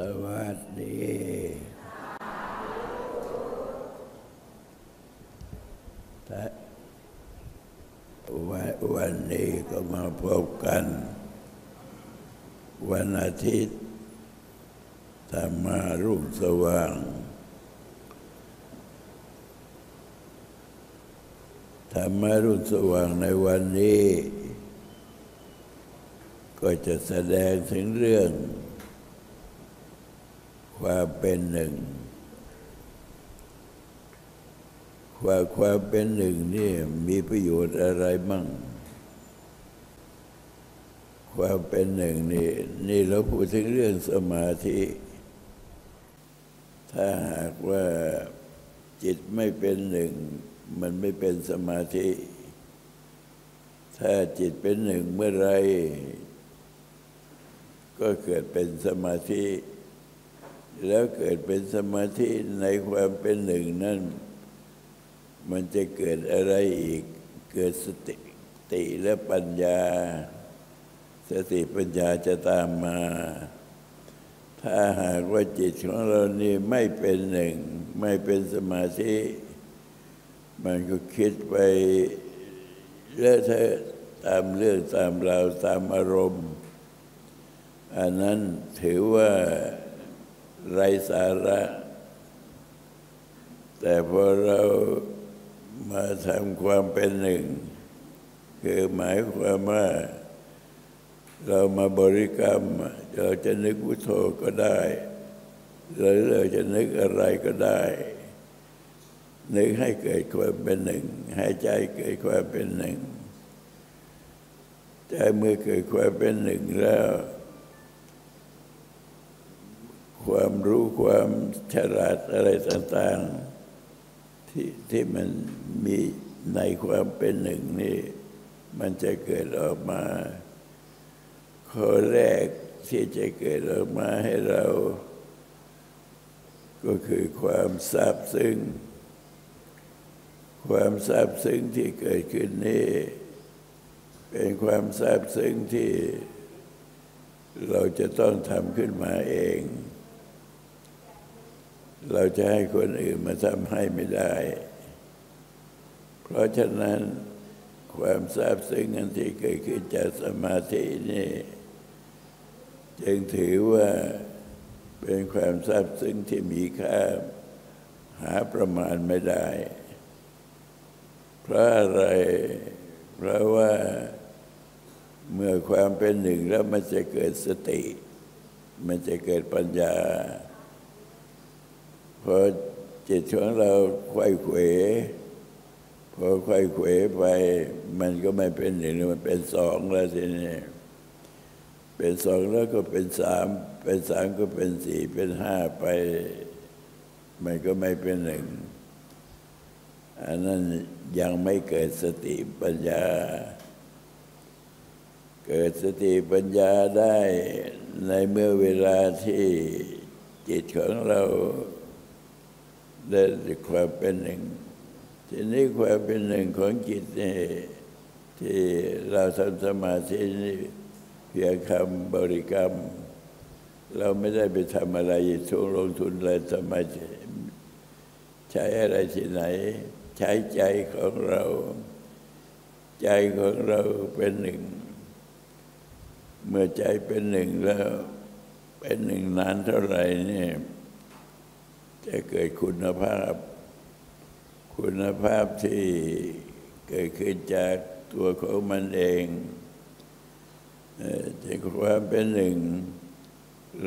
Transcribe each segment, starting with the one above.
สวัสดีวันวันนี้ก็มาพบกัน วันอาทิตย์ธรรมารุ่งสว่างธรรมารุ่งสว่างในวันนี้ ก็จะแสดงถึงเรื่อง ความเป็นหนึ่งความความเป็นหนึ่งนี่มีประโยชน์อะไรมั่ง ความเป็นหนึ่งนี่นี่เราพูดถึงเรื่องสมาธิ ถ้าหากว่าจิตไม่เป็นหนึ่ง มันไม่เป็นสมาธิ ถ้าจิตเป็นหนึ่งเมื่อไร ก็เกิดเป็นสมาธิ แล้วเกิดเป็นสมาธิในความเป็นหนึ่งนั้นมันจะเกิดอะไรอีก เกิดสติติและปัญญา สติปัญญาจะตามมา ถ้าหากว่าจิตของเรานี่ไม่เป็นหนึ่ง ไม่เป็นสมาธิ มันก็คิดไปเลอะเทอะตามเรื่องตามราวตามอารมณ์ อันนั้นถือว่า ไรสาระ แต่พอเรามาทำความเป็นหนึ่ง คือหมายความว่าเรามาบริกรรม เราจะนึกพุทโธก็ได้หรือเราจะนึกอะไรก็ได้ นึกให้เกิดความเป็นหนึ่งให้ใจเกิดความเป็นหนึ่งใจเมื่อเกิดความเป็นหนึ่งแล้ว ความรู้ความฉลาดอะไรต่างๆ ที่ที่มันมีในความเป็นหนึ่งนี่มันจะเกิดออกมาข้อแรกที่จะเกิดออกมาให้เรา ก็คือความทราบซึ้งความทราบซึ้งที่เกิดขึ้นนี้เป็นความทราบซึ้งที่เราจะต้องทำขึ้นมาเอง เราจะให้คนอื่นมาทำให้ไม่ได้ เพราะฉะนั้นความทราบซึ้งอันที่เกิดขึ้นจากสมาธินี่ จึงถือว่าเป็นความทราบซึ้งที่มีค่าหาประมาณไม่ได้ เพราะอะไร เพราะว่าเมื่อความเป็นหนึ่งแล้วมันจะเกิดสติ มันจะเกิดปัญญา พอจิตของเราควายเขวพอควายเขวไป มันก็ไม่เป็นหนึ่งมันเป็นสองแล้วทีนี้เป็นสองแล้วก็เป็นสามเป็นสามก็เป็นสี่เป็นห้าไป มันก็ไม่เป็นหนึ่งอันนั้นยังไม่เกิดสติปัญญา เกิดสติปัญญาได้ในเมื่อเวลาที่จิตของเรา ได้ความเป็นหนึ่ง ทีนี้ความเป็นหนึ่งของจิตนี่ที่เราทำสมาธินี่เพียงคำบริกรรม เราไม่ได้ไปทำอะไรช่วงลงทุนเลยสมาธิใช้อะไรที่ไหน ใช้ใจของเรา ใจของเราเป็นหนึ่ง เมื่อใจเป็นหนึ่งแล้ว เป็นหนึ่งนานเท่าไหร่เนี่ย จะเกิดคุณภาพ คุณภาพที่เกิดขึ้นจากตัวของมันเองจากความเป็นหนึ่ง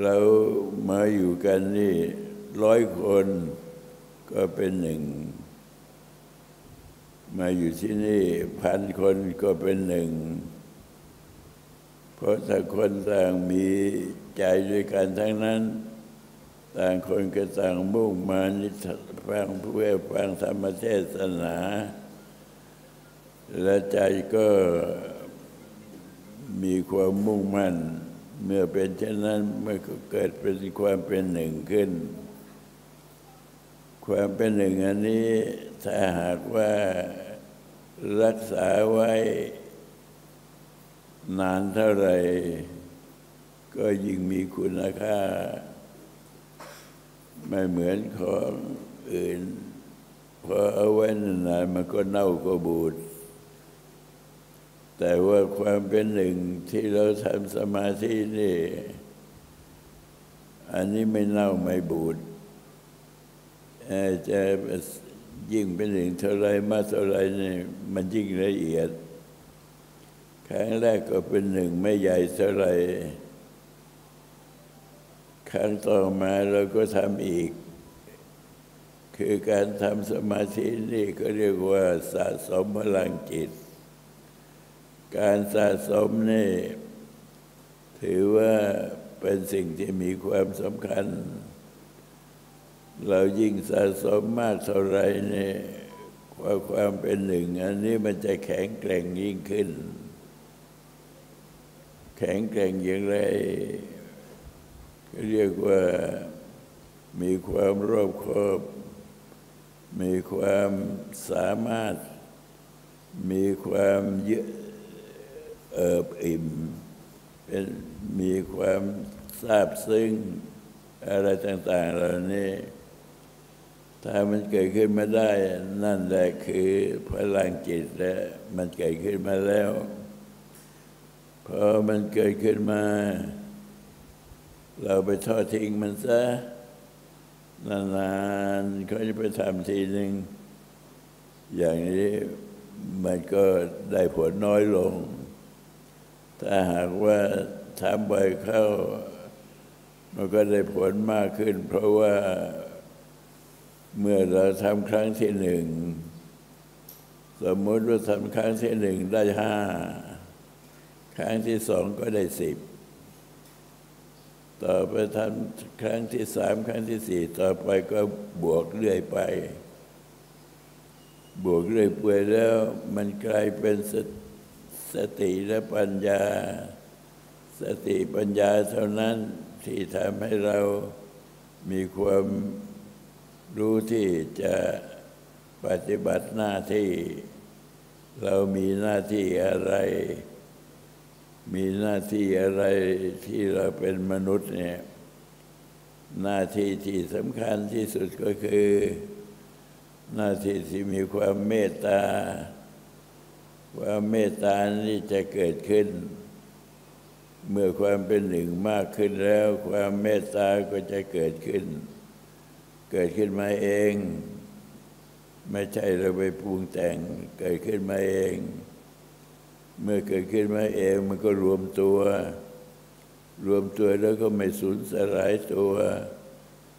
เรามาอยู่กันนี่ร้อยคนก็เป็นหนึ่ง มาอยู่ที่นี่พันคนก็เป็นหนึ่ง เพราะถ้าคนต่างมีใจด้วยกันทั้งนั้น ต่างคนก็ต่างมุ่งมานิฟังเพื่อฟังธรรมเทศนา และใจก็มีความมุ่งมั่น เมื่อเป็นเช่นนั้นเมื่อเกิดเป็นความเป็นหนึ่งขึ้น ความเป็นหนึ่งอันนี้ถ้าหากว่ารักษาไว้ นานเท่าไหร่ ก็ยิ่งมีคุณค่า ไม่เหมือนของอื่นพอเอาไว้นานมันก็เน่าก็บูด แต่ว่าความเป็นหนึ่งที่เราทำสมาธินี่ อันนี้ไม่เน่าไม่บูดอาจจะยิ่งเป็นหนึ่งเท่าไรมากเท่าไรนี่มันยิ่งละเอียดครั้งแรกก็เป็นหนึ่งไม่ใหญ่เท่าไร ครั้งต่อมาเราก็ทำอีก คือการทำสมาธินี่ก็เรียกว่าสะสมพลังจิต การสะสมนี่ถือว่าเป็นสิ่งที่มีความสำคัญ เรายิ่งสะสมมากเท่าไรเนี่ยความความเป็นหนึ่ง อันนี้มันจะแข็งแกร่งยิ่งขึ้น แข็งแกร่งอย่างไร เรียกว่ามีความรอบคอบมีความสามารถ มีความเยอะเอิบอิ่มเป็นมีความทราบซึ้งอะไรต่าง ๆ เหล่านี้ ถ้ามันเกิดขึ้นมาได้ นั่นแหละคือพลังจิตและมันเกิดขึ้นมาแล้ว พอมันเกิดขึ้นมา เราไปทอดทิ้งมันซะ นานๆเขาจะไปทำทีหนึ่ง อย่างนี้มันก็ได้ผลน้อยลง ถ้าหากว่าทำบ่อยเข้า มันก็ได้ผลมากขึ้น เพราะว่าเมื่อเราทำครั้งที่หนึ่ง สมมติว่าทำครั้งที่หนึ่งได้ห้า ครั้งที่สองก็ได้สิบ ต่อไปทำครั้งที่สามครั้งที่สี่ต่อไปก็บวกเรื่อยไป บวกเรื่อยไปแล้วมันกลายเป็นสสติและปัญญา สติปัญญาเท่านั้นที่ทำให้เรามีความรู้ที่จะปฏิบัติหน้าที่ เรามีหน้าที่อะไร มีหน้าที่อะไรที่เราเป็นมนุษย์เนี่ย หน้าที่ที่สำคัญที่สุดก็คือ หน้าที่ที่มีความเมตตา ความเมตตานี่จะเกิดขึ้น เมื่อความเป็นหนึ่งมากขึ้นแล้ว ความเมตตาก็จะเกิดขึ้น เกิดขึ้นมาเอง ไม่ใช่เราไปปรุงแต่งเกิดขึ้นมาเอง เมื่อเกิดขึ้นมาเองมันก็รวมตัว รวมตัวแล้วก็ไม่สูญสลายตัว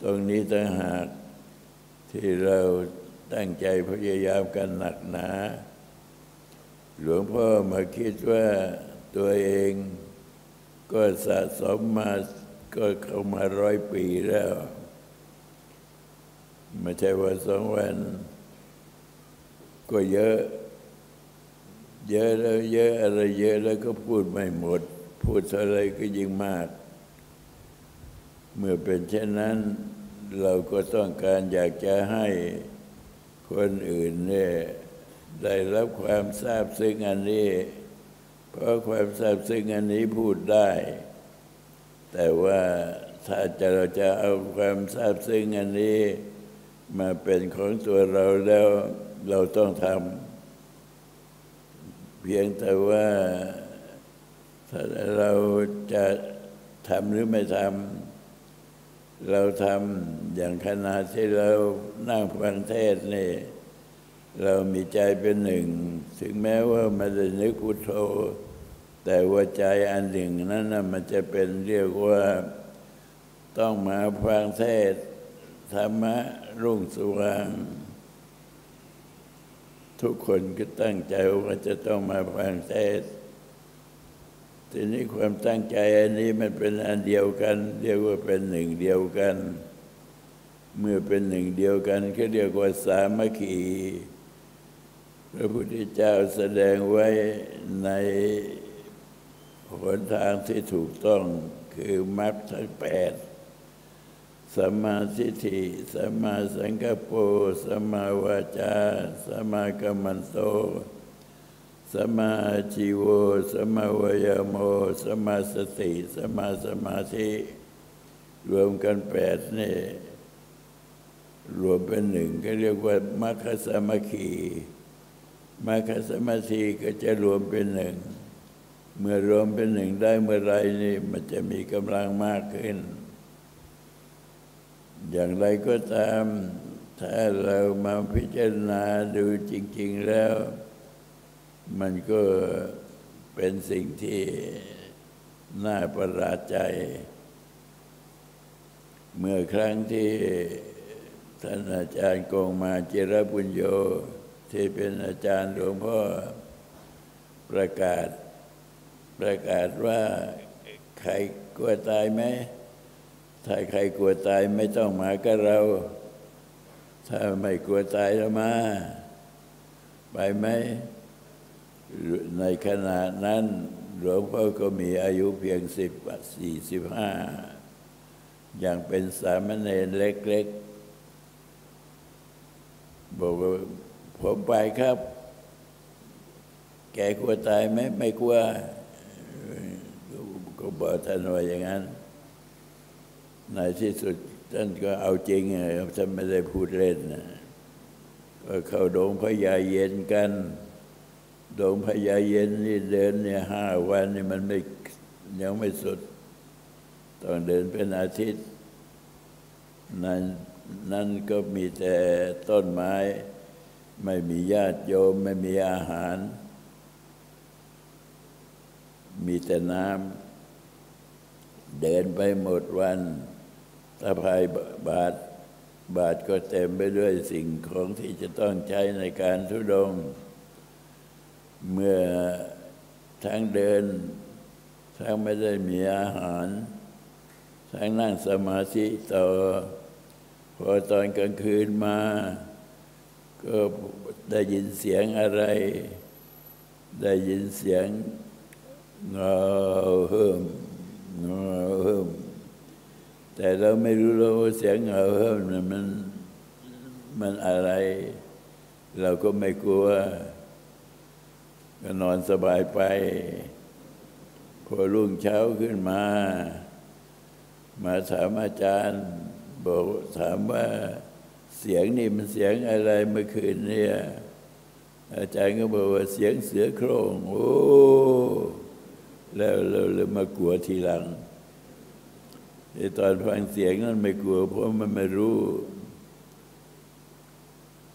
ตรงนี้ต่างหากที่เราตั้งใจพยายามกันหนักหนา หลวงพ่อมาคิดว่าตัวเองก็สะสมมาก็เข้ามาร้อยปีแล้วไม่ใช่ว่าสองวัน ก็เยอะ เยอะแล้วเยอะอะไรเยอะแล้วก็พูดไม่หมด พูดอะไรก็ยิ่งมาก เมื่อเป็นเช่นนั้น เราก็ต้องการอยากจะให้คนอื่นเนี่ยได้รับความทราบซึ้งอันนี้ เพราะความทราบซึ้งอันนี้พูดได้ แต่ว่าถ้าจะเราจะเอาความทราบซึ้งอันนี้ มาเป็นของตัวเราแล้วเราต้องทำ เพียงแต่ว่าถ้าเราจะทำหรือไม่ทำเราทำอย่างขณะที่เรานั่งฟังเทศนี่เรามีใจเป็นหนึ่ง ถึงแม้ว่ามันจะนึกพุทโธ แต่ว่าใจอันหนึ่งนั้นนะมันจะเป็นเรียกว่าต้องมาฟังเทศธรรมะรุ่งสว่าง ทุกคนก็ตั้งใจว่าจะต้องมาฟังเทศทีนี้ความตั้งใจอันนี้มันเป็นอันเดียวกัน เรียกว่าเป็นหนึ่งเดียวกัน เมื่อเป็นหนึ่งเดียวกันก็เรียกว่าสามัคคีพระพุทธเจ้าแสดงไว้ในหนทางที่ถูกต้องคือมรรคทั้งแปด สัมมาทิฏฐิสัมมาสังกัปโปสัมมาวาจาสัมมากัมมันโตสัมมาชีโวสัมมาวายโมสัมมาสติสัมมาสมาธิรวมกันแปดนี่รวมเป็นหนึ่งก็เรียกว่ามัคคสมัคคีมัคคสมัคคีก็จะรวมเป็นหนึ่ง เมื่อรวมเป็นหนึ่งได้เมื่อไรนี่มันจะมีกำลังมากขึ้น อย่างไรก็ตาม ถ้าเรามาพิจารณาดูจริง ๆแล้ว มันก็เป็นสิ่งที่น่าประหลาดใจ เมื่อครั้งที่ท่านอาจารย์กงมาเจรบุญโย ที่เป็นอาจารย์หลวงพ่อประกาศ ประกาศว่าใครกลัวตายไหม ถ้าใครกลัวตายไม่ต้องมากับเรา ถ้าไม่กลัวตายแล้วมา ไปไหม ในขณะนั้น หลวงพ่อก็มีอายุเพียงสิบสี่สิบห้าอย่างเป็นสามเณรเล็กๆ บอกว่าผมไปครับ แกกลัวตายไหมไม่กลัวก็บอกท่านว่าอย่างนั้น ในที่สุดท่านก็เอาจริงครับท่านไม่ได้พูดเล่นนะก็เข้าดงพญาเย็นกันดงพญาเย็นนี่เดินเนี่ยห้าวันนี่มันไม่ยังไม่สุดต้องเดินเป็นอาทิตย์ นั้นนั่นก็มีแต่ต้นไม้ ไม่มีญาติโยม ไม่มีอาหาร มีแต่น้ำเดินไปหมดวัน ตะพายบาทบาทก็เต็มไปด้วยสิ่งของที่จะต้องใช้ในการทุดง เมื่อทั้งเดิน ทั้งไม่ได้มีอาหาร ทั้งนั่งสมาธิต่อ พอตอนกลางคืนมา ก็ได้ยินเสียงอะไร ได้ยินเสียงเงาเฮิมเงาเฮิม แต่เราไม่รู้เราเสียงเงาเฮิ่มมันมันอะไร เราก็ไม่กลัว ก็นอนสบายไป พอรุ่งเช้าขึ้นมา มาถามอาจารย์ บอกถามว่าเสียงนี่มันเสียงอะไรเมื่อคืนเนี่ยอาจารย์ก็บอกว่าเสียงเสือโคร่งโอ้ แล้วเราเลยมากลัวทีหลัง ตอนฟังเสียงนั้นไม่กลัว เพราะมันไม่รู้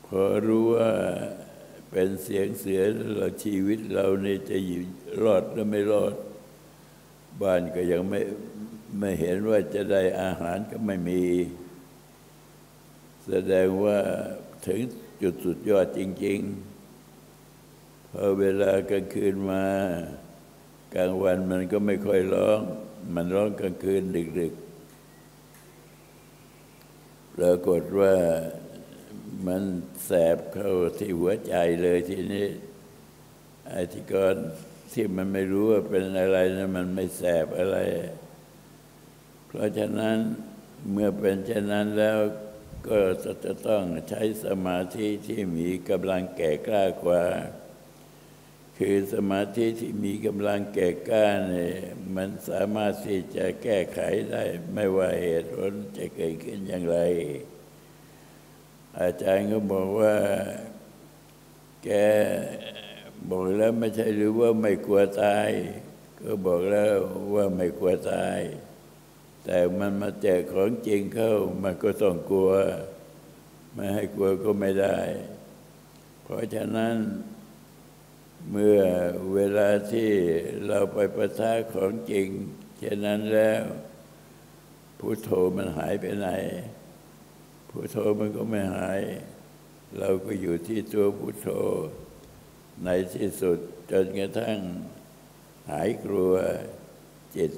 พอรู้ว่าเป็นเสียงเสือเราชีวิตเราเนี่ยจะอยู่รอดหรือไม่รอด บ้านก็ยังไม่ไม่เห็นว่าจะได้อาหารก็ไม่มี แสดงว่าถึงจุดสุดยอดจริง ๆ พอเวลากลางคืนมากลางวันมันก็ไม่ค่อยร้อง มันร้องกลางคืนดึก ปรากฏว่ามันแสบเข้าที่หัวใจเลยทีนี้ไอ้ที่ก่อนที่มันไม่รู้ว่าเป็นอะไรนะมันไม่แสบอะไร เพราะฉะนั้นเมื่อเป็นเช่นนั้นแล้วก็จะต้องใช้สมาธิที่มีกำลังแก่กล้ากว่า คือสมาธิที่มีกำลังแก่กล้าเนี่ยมันสามารถที่จะแก้ไขได้ ไม่ว่าเหตุผลจะเกิดขึ้นอย่างไร อาจารย์ก็บอกว่า แกบอกแล้วไม่ใช่หรือว่าไม่กลัวตาย ก็บอกแล้วว่าไม่กลัวตาย แต่มันมาแจกของจริงเข้า มันก็ต้องกลัว ไม่ให้กลัวก็ไม่ได้ เพราะฉะนั้น เมื่อเวลาที่เราไปประทะของจริงเช่นนั้นแล้วพุโทโธมันหายไปไหนพุโทโธมันก็ไม่หาย เราก็อยู่ที่ตัวพุโทโธในที่สุดจนกระทั่งหายกลัวจิต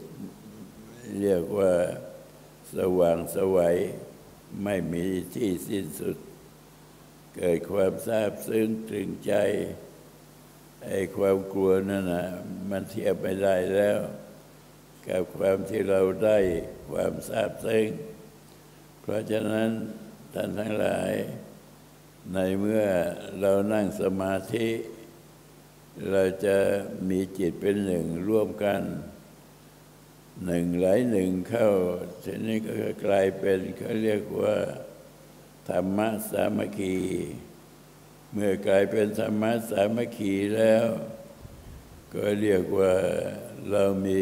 เรียกว่าสว่างสวัยไม่มีที่สิ้นสุด เกิดความซาบซึ้งตรึงใจ ไอ้ความกลัวนั่นนะมันเทียบไม่ได้แล้ว กับความที่เราได้ความซาบซึ้งเพราะฉะนั้นท่านทั้งหลาย ในเมื่อเรานั่งสมาธิ เราจะมีจิตเป็นหนึ่งร่วมกัน หนึ่งหลายหนึ่งเข้าทีนี้ก็กลายเป็นเขาเรียกว่า ธรรมะสามัคคี เมื่อกลายเป็นธรรมะสามัคคีแล้ว ก็เรียกว่าเรามี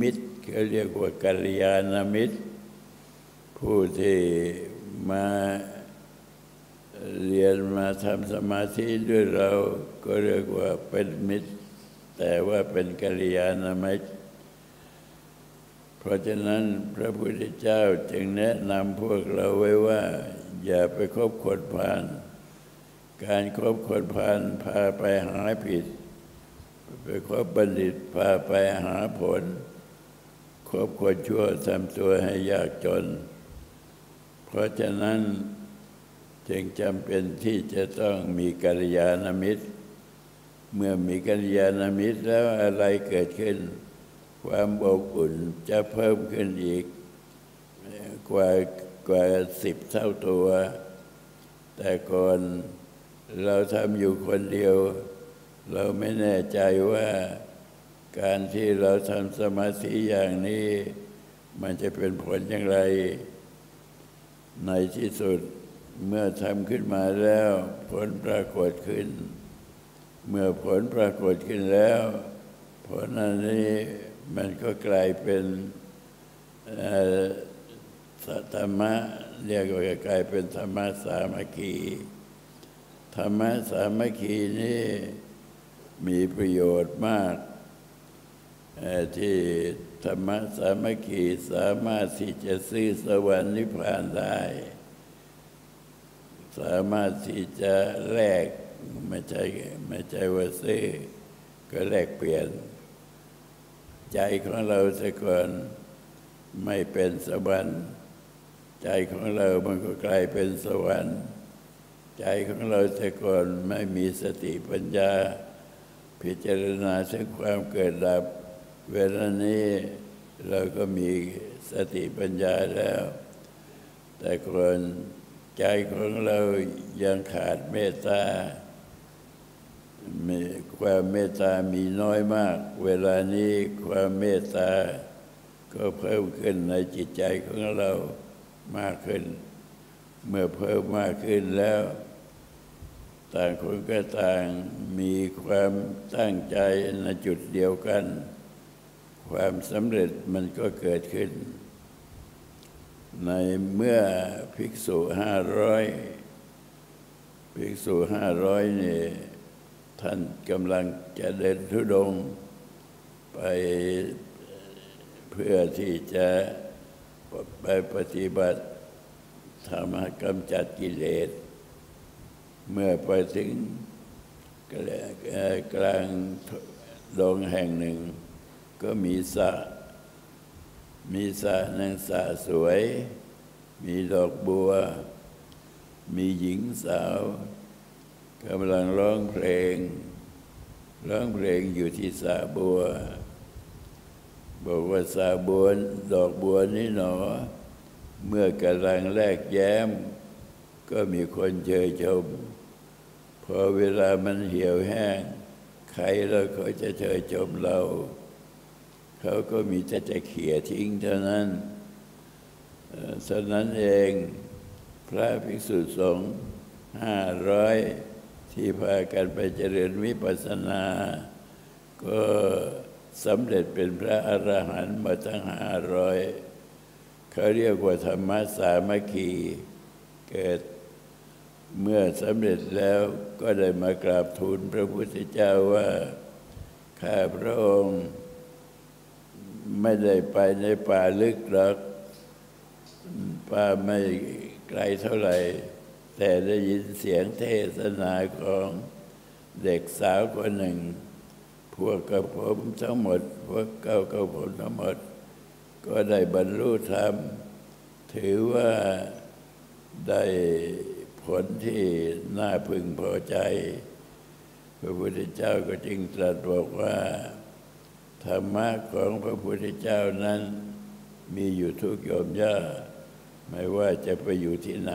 มิตรเขาเรียกว่ากัลยาณมิตร ผู้ที่มาเรียนมาทำสมาธิด้วยเราก็เรียกว่าเป็นมิตร แต่ว่าเป็นกัลยาณมิตร เพราะฉะนั้นพระพุทธเจ้าจึงแนะนำพวกเราไว้ว่า อย่าไปคบคนพาล การคบคนพาลพาไปหาผิด ไปคบบัณฑิตพาไปหาผลคบคนชั่วทำตัวให้ยากจน เพราะฉะนั้นจึงจำเป็นที่จะต้องมีกัลยาณมิตร เมื่อมีกัลยาณมิตรแล้วอะไรเกิดขึ้น ความอบอุ่นจะเพิ่มขึ้นอีก กว่ากว่าสิบเท่าตัว แต่ก่อน เราทำอยู่คนเดียว เราไม่แน่ใจว่าการที่เราทำสมาธิอย่างนี้ มันจะเป็นผลอย่างไร ในที่สุดเมื่อทำขึ้นมาแล้ว ผลปรากฏขึ้น เมื่อผลปรากฏขึ้นแล้ว ผลอันนี้มันก็กลายเป็นธรรมะเรียกว่ากลายเป็นธรรมะสามัคคี ธรรมะสามัคคีนี้มีประโยชน์มาก ที่ธรรมะสามัคคีสามารถที่จะซื้อสวรรค์นิพพานได้ สามารถที่จะแลกไม่ใช่ไม่ใช่ว่าซื้อ ก็แลกเปลี่ยน ใจของเราแต่ก่อนไม่เป็นสวรรค์ใจของเรามันก็กลายเป็นสวรรค์ ใจของเราแต่ก่อนไม่มีสติปัญญา พิจารณาถึงความเกิดดับ เวลานี้เราก็มีสติปัญญาแล้ว แต่ก่อนใจของเรายังขาดเมตตาความเมตตามีน้อยมาก เวลานี้ความเมตตา ก็เพิ่มขึ้นในจิตใจของเรามากขึ้น เมื่อเพิ่มมากขึ้นแล้ว ต่างคนก็ต่างมีความตั้งใจในจุดเดียวกัน ความสำเร็จมันก็เกิดขึ้น ในเมื่อภิกษุห้าร้อยภิกษุห้าร้อยนี่ท่านกำลังจะเดินทุดง ไปเพื่อที่จะไปปฏิบัติธรรมกำจัดกิเลส เมื่อไปถึงกลางดงแห่งหนึ่ง ก็มีสระมีสระนางสระสวย มีดอกบัว มีหญิงสาวกำลังร้องเพลง ร้องเพลงอยู่ที่สาบัว บอกว่าสาบัวดอกบัวนี้หนอ เมื่อกำลังแลกแย้ม ก็มีคนเชยชม พอเวลามันเหี่ยวแห้ง ใครเราก็จะเชยชมเรา เขาก็มีแต่จะเขี่ยทิ้งเท่านั้นฉะนั้นเองพระภิกษุสงฆ์ห้าร้อยที่พากันไปเจริญวิปัสสนา ก็สำเร็จเป็นพระอรหันต์มาทั้งห้าร้อยเขาเรียกว่าธรรมะสามัคคี เกิด เมื่อสำเร็จแล้วก็ได้มากราบทูลพระพุทธเจ้าว่าข้าพระองค์ ไม่ได้ไปในป่าลึกหรอกป่าไม่ไกลเท่าไหร่ แต่ได้ยินเสียงเทศนาของเด็กสาวคนหนึ่ง พวกกับผมทั้งหมด พวกเก้ากับผมทั้งหมด ก็ได้บรรลุธรรม ถือว่าได้ ผลที่น่าพึงพอใจ พระพุทธเจ้าก็จึงตรัสบอกว่า ธรรมะของพระพุทธเจ้านั้นมีอยู่ทุกโยมย่าไม่ว่าจะไปอยู่ที่ไหน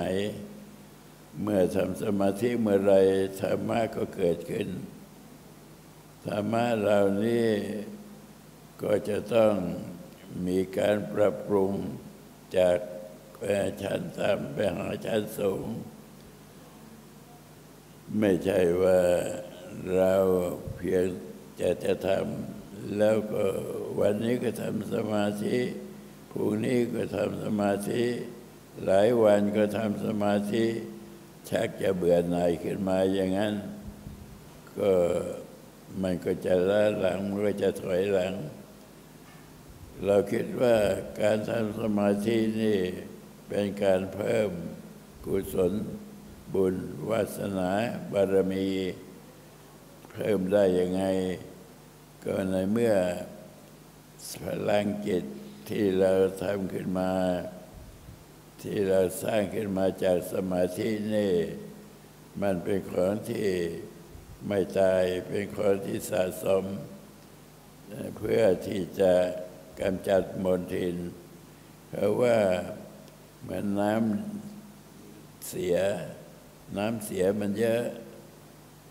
เมื่อทำสมาธิเมื่อไรธรรมะก็เกิดขึ้น ธรรมะเหล่านี้ก็จะต้องมีการปรับปรุงจากชั้นต่ำไปหาชั้นสูง ไม่ใช่ว่าเราเพียงจะจะทำแล้วก็วันนี้ก็ทำสมาธิพรุ่งนี้ก็ทำสมาธิ หลายวันก็ทำสมาธิชักจะเบื่อหน่ายขึ้นมาอย่างนั้น ก็มันก็จะล้าหลังมันก็จะถอยหลัง เราคิดว่าการทำสมาธินี่เป็นการเพิ่มกุศล บุญวาสนาบารมี เพิ่มได้ยังไง ก็ในเมื่อพลังจิตที่เราทำขึ้นมา ที่เราสร้างขึ้นมาจากสมาธินี่ มันเป็นของที่ไม่ตายเป็นของที่สะสม เพื่อที่จะกำจัดมลทิน เพราะว่าเหมือนน้ำเสีย น้ำเสียมันเยอะ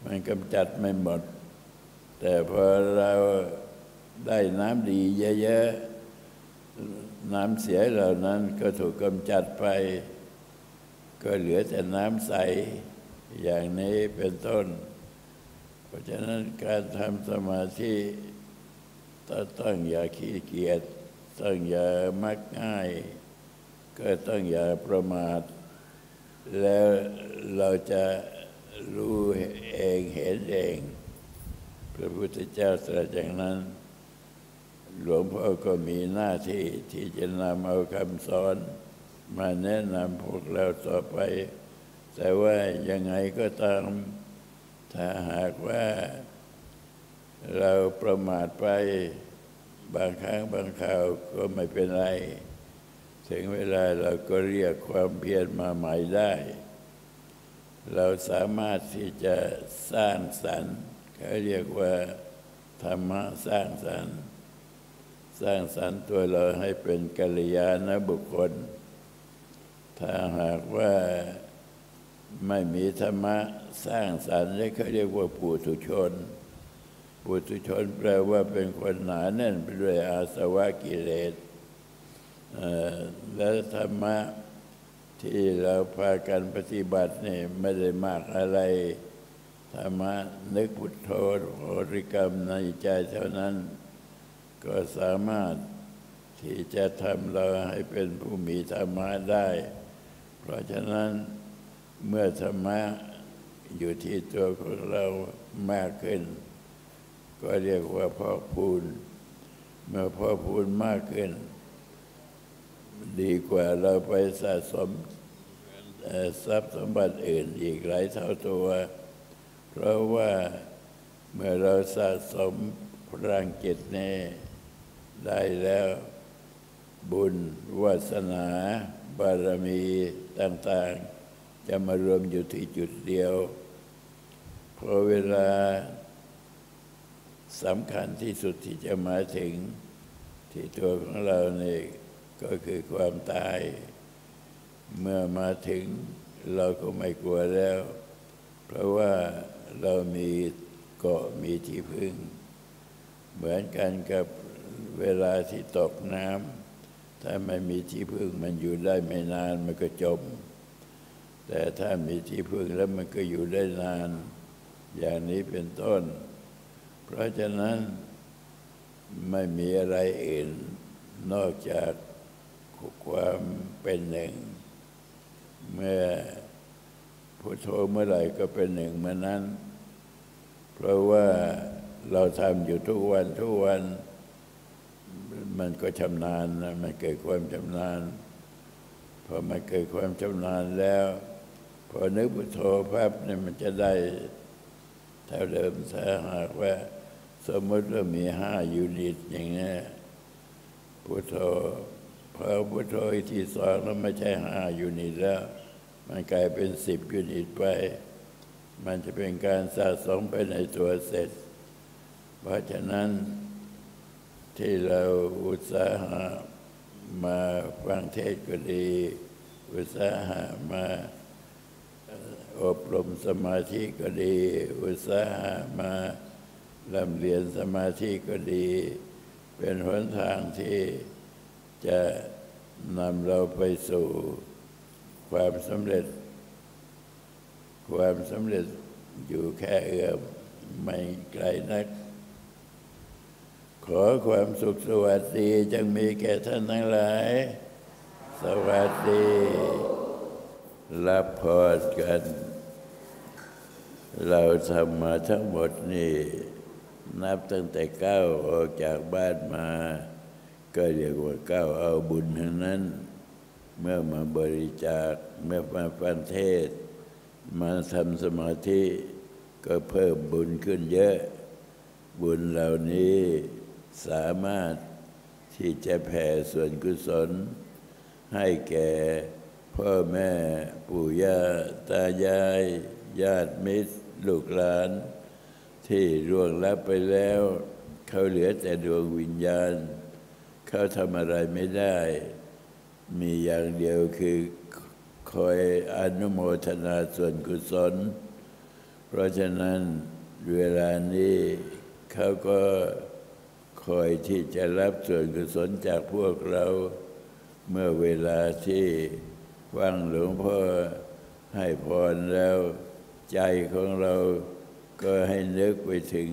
มันกำจัดไม่หมด แต่พอเราได้น้ำดีเยอะๆ น้ำเสียเหล่านั้นก็ถูกกำจัดไป ก็เหลือแต่น้ำใส อย่างนี้เป็นต้น เพราะฉะนั้นการทำสมาธิต้องอย่าขี้เกียจต้องอย่ามักง่าย ก็ต้องอย่าประมาท แล้วเราจะรู้เองเห็นเอง พระพุทธเจ้าตรัสอย่างนั้น หลวงพ่อก็มีหน้าที่ที่จะนำเอาคำสอน มาแนะนำพวกเราต่อไป แต่ว่ายังไงก็ตามถ้าหากว่าเราประมาทไปบางครั้งบางคราวก็ไม่เป็นไร ถึงเวลาเราก็เรียกความเพียรมาใหม่ได้ เราสามารถที่จะสร้างสรรค์เขาเรียกว่าธรรมะสร้างสรรค์สร้างสรรค์ตัวเราให้เป็นกัลยาณบุคคล ถ้าหากว่าไม่มีธรรมะสร้างสรรค์นี่เขาเรียกว่าปุถุชน ปุถุชนแปลว่าเป็นคนหนาแน่นไปด้วยอาสวะกิเลส และธรรมะที่เราพากันปฏิบัติเนี่ยไม่ได้มากอะไร ธรรมะนึกพุทโธบริกรรมในใจเท่านั้น ก็สามารถที่จะทำเราให้เป็นผู้มีธรรมะได้ เพราะฉะนั้นเมื่อธรรมะอยู่ที่ตัวของเรามากขึ้น ก็เรียกว่าพ่อพูน เมื่อพ่อพูนมากขึ้น ดีกว่าเราไปสะสมทรัพย์สมบัติอื่นอีกหลายเท่าตัว เพราะว่าเมื่อเราสะสมพลังจิตนี้ได้แล้วบุญวาสนา บารมีต่าง ๆ จะมารวมอยู่ที่จุดเดียว เพอเวลาสำคัญที่สุดที่จะมาถึงที่ตัวของเราเนี่ย ก็คือความตาย เมื่อมาถึงเราก็ไม่กลัวแล้ว เพราะว่าเรามีเกาะมีที่พึ่ง เหมือนกันกับเวลาที่ตกน้ำถ้าไม่มีที่พึ่งมันอยู่ได้ไม่นานมันก็จม แต่ถ้ามีที่พึ่งแล้วมันก็อยู่ได้นาน อย่างนี้เป็นต้น เพราะฉะนั้นไม่มีอะไรอื่นนอกจาก ความเป็นหนึ่ง เมื่อพุทโธเมื่อไหร่ก็เป็นหนึ่งเมื่อนั้น เพราะว่าเราทำอยู่ทุกวันทุกวัน มันก็ชำนาญนะมันเกิดความชำนาญพอมันเกิดความชำนาญแล้ว พอนึกพุทโธพับเนี่ยมันจะได้เท่าเดิมถ้าหากว่า สมมติว่ามีห้ายูนิตอย่างนี้พุทโธ พอพุทโธอีกทีสองแล้วไม่ใช่ห้ายูนิตแล้ว มันกลายเป็นสิบยูนิตไป มันจะเป็นการสะสมไปในตัวเสร็จ เพราะฉะนั้นที่เราอุตสาหะมาฟังเทศก็ดี อุตสาหะมาอบรมสมาธิก็ดี อุตสาหะมาลำเรียนสมาธิก็ดี เป็นหนทางที่ จะนำเราไปสู่ความสำเร็จ ความสำเร็จอยู่แค่เอื้อมไม่ไกลนัก ขอความสุขสวัสดีจงมีแก่ท่านทั้งหลาย สวัสดีรับพรกัน เราทำมาทั้งหมดนี่ นับตั้งแต่ก้าวออกจากบ้านมา ก็เรียกว่าก้าวเอาบุญทั้งนั้น เมื่อมาบริจาคเมื่อมาฟันเทศ มาทำสมาธิก็เพิ่มบุญขึ้นเยอะ บุญเหล่านี้สามารถที่จะแผ่ส่วนกุศล ให้แก่พ่อแม่ปู่ย่าตายาย ญาติมิตร ลูกหลาน ที่ร่วงลับไปแล้ว เขาเหลือแต่ดวงวิญญาณ เขาทำอะไรไม่ได้ มีอย่างเดียวคือคอยอนุโมทนาส่วนกุศล เพราะฉะนั้นเวลานี้เขาก็คอยที่จะรับส่วนกุศลจากพวกเรา เมื่อเวลาที่ฟังหลวงพ่อให้พรแล้วใจของเราก็ให้นึกไปถึง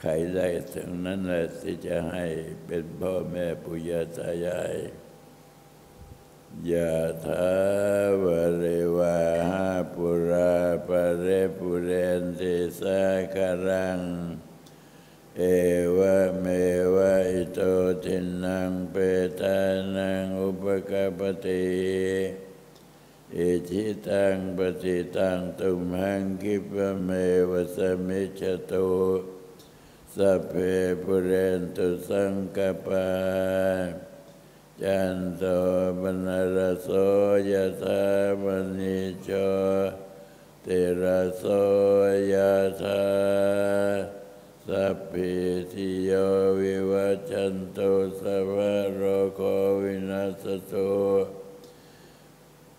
ใครได้ทั้งนั้นแหละที่จะให้เป็นพ่อแม่ปุยาตายายยะถาวเรวาหาปุราปะเรปุเรนติสาคารัง เอวะเมวะอิโตทินังเปตานังอุปกปปติอิทิตังปฏิตังตุมหังคิปเมวะสมิจจตุ สัพเพปุเรนตุสังกปาจันโทปนรโสยธามณิโชติรโสยธาสัพพิติโยวิวัจจันตุสัพพะโรโควินัสตุ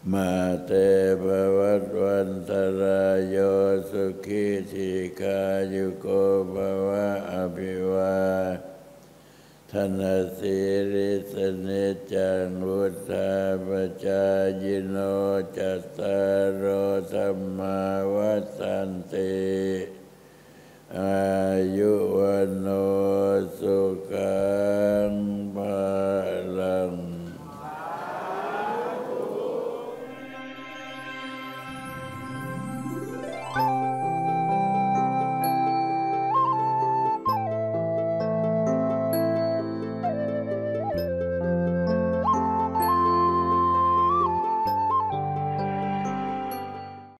มาเตภวัตวันตรายโยสุขีทีกายุโกภวะอภิวาธนสิริสเนจังวุธาปจายโนจัตตารโอธรรมาวัฏันติอายุวันโนสุขัง